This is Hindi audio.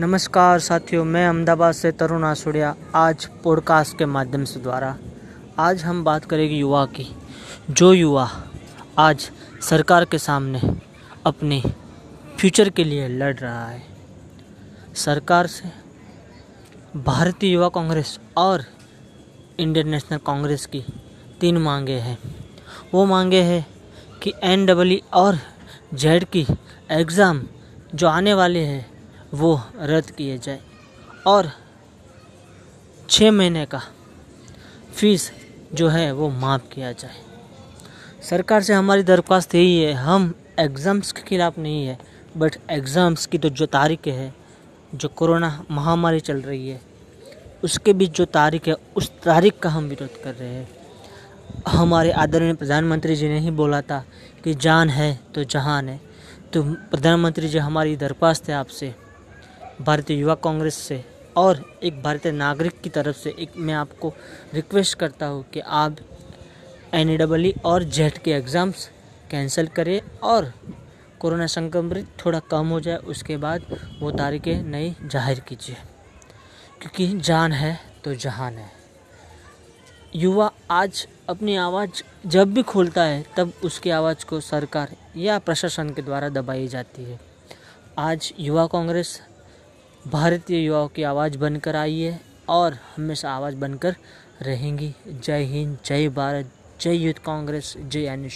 नमस्कार साथियों, मैं अहमदाबाद से तरुण आसुड़िया, आज पॉडकास्ट के माध्यम से द्वारा। आज हम बात करेंगे युवा की। जो युवा आज सरकार के सामने अपने फ्यूचर के लिए लड़ रहा है, सरकार से भारतीय युवा कांग्रेस और इंडियन नेशनल कांग्रेस की तीन मांगे हैं। वो मांगे हैं कि एन डबल और जेड की एग्ज़ाम जो आने वाले हैं वो रद्द किए जाए। और छः महीने का फ़ीस जो है वो माफ़ किया जाए। सरकार से हमारी दरख्वास्त यही है, हम एग्ज़ाम्स के खिलाफ़ नहीं है बट एग्ज़ाम्स की तो जो तारीख है, जो कोरोना महामारी चल रही है, उसके बीच जो तारीख है, उस तारीख का हम विरोध कर रहे हैं। हमारे आदरणीय प्रधानमंत्री जी ने ही बोला था कि जान है तो जहान है। तो प्रधानमंत्री जी, हमारी दरख्वास्त है आपसे। भारतीय युवा कांग्रेस से और एक भारतीय नागरिक की तरफ़ से एक मैं आपको रिक्वेस्ट करता हूँ कि आप एन e और जेट के एग्ज़ाम्स कैंसिल करें और कोरोना संक्रमित थोड़ा कम हो जाए, उसके बाद वो तारीखें नई ज़ाहिर कीजिए। क्योंकि जान है तो जहान है। युवा आज अपनी आवाज़ जब भी खोलता है, तब उसकी आवाज़ को सरकार या प्रशासन के द्वारा दबाई जाती है। आज युवा कांग्रेस भारतीय युवाओं की आवाज़ बनकर आई है और हमेशा आवाज़ बनकर रहेंगी। जय हिंद, जय भारत, जय यूथ कांग्रेस, जय एन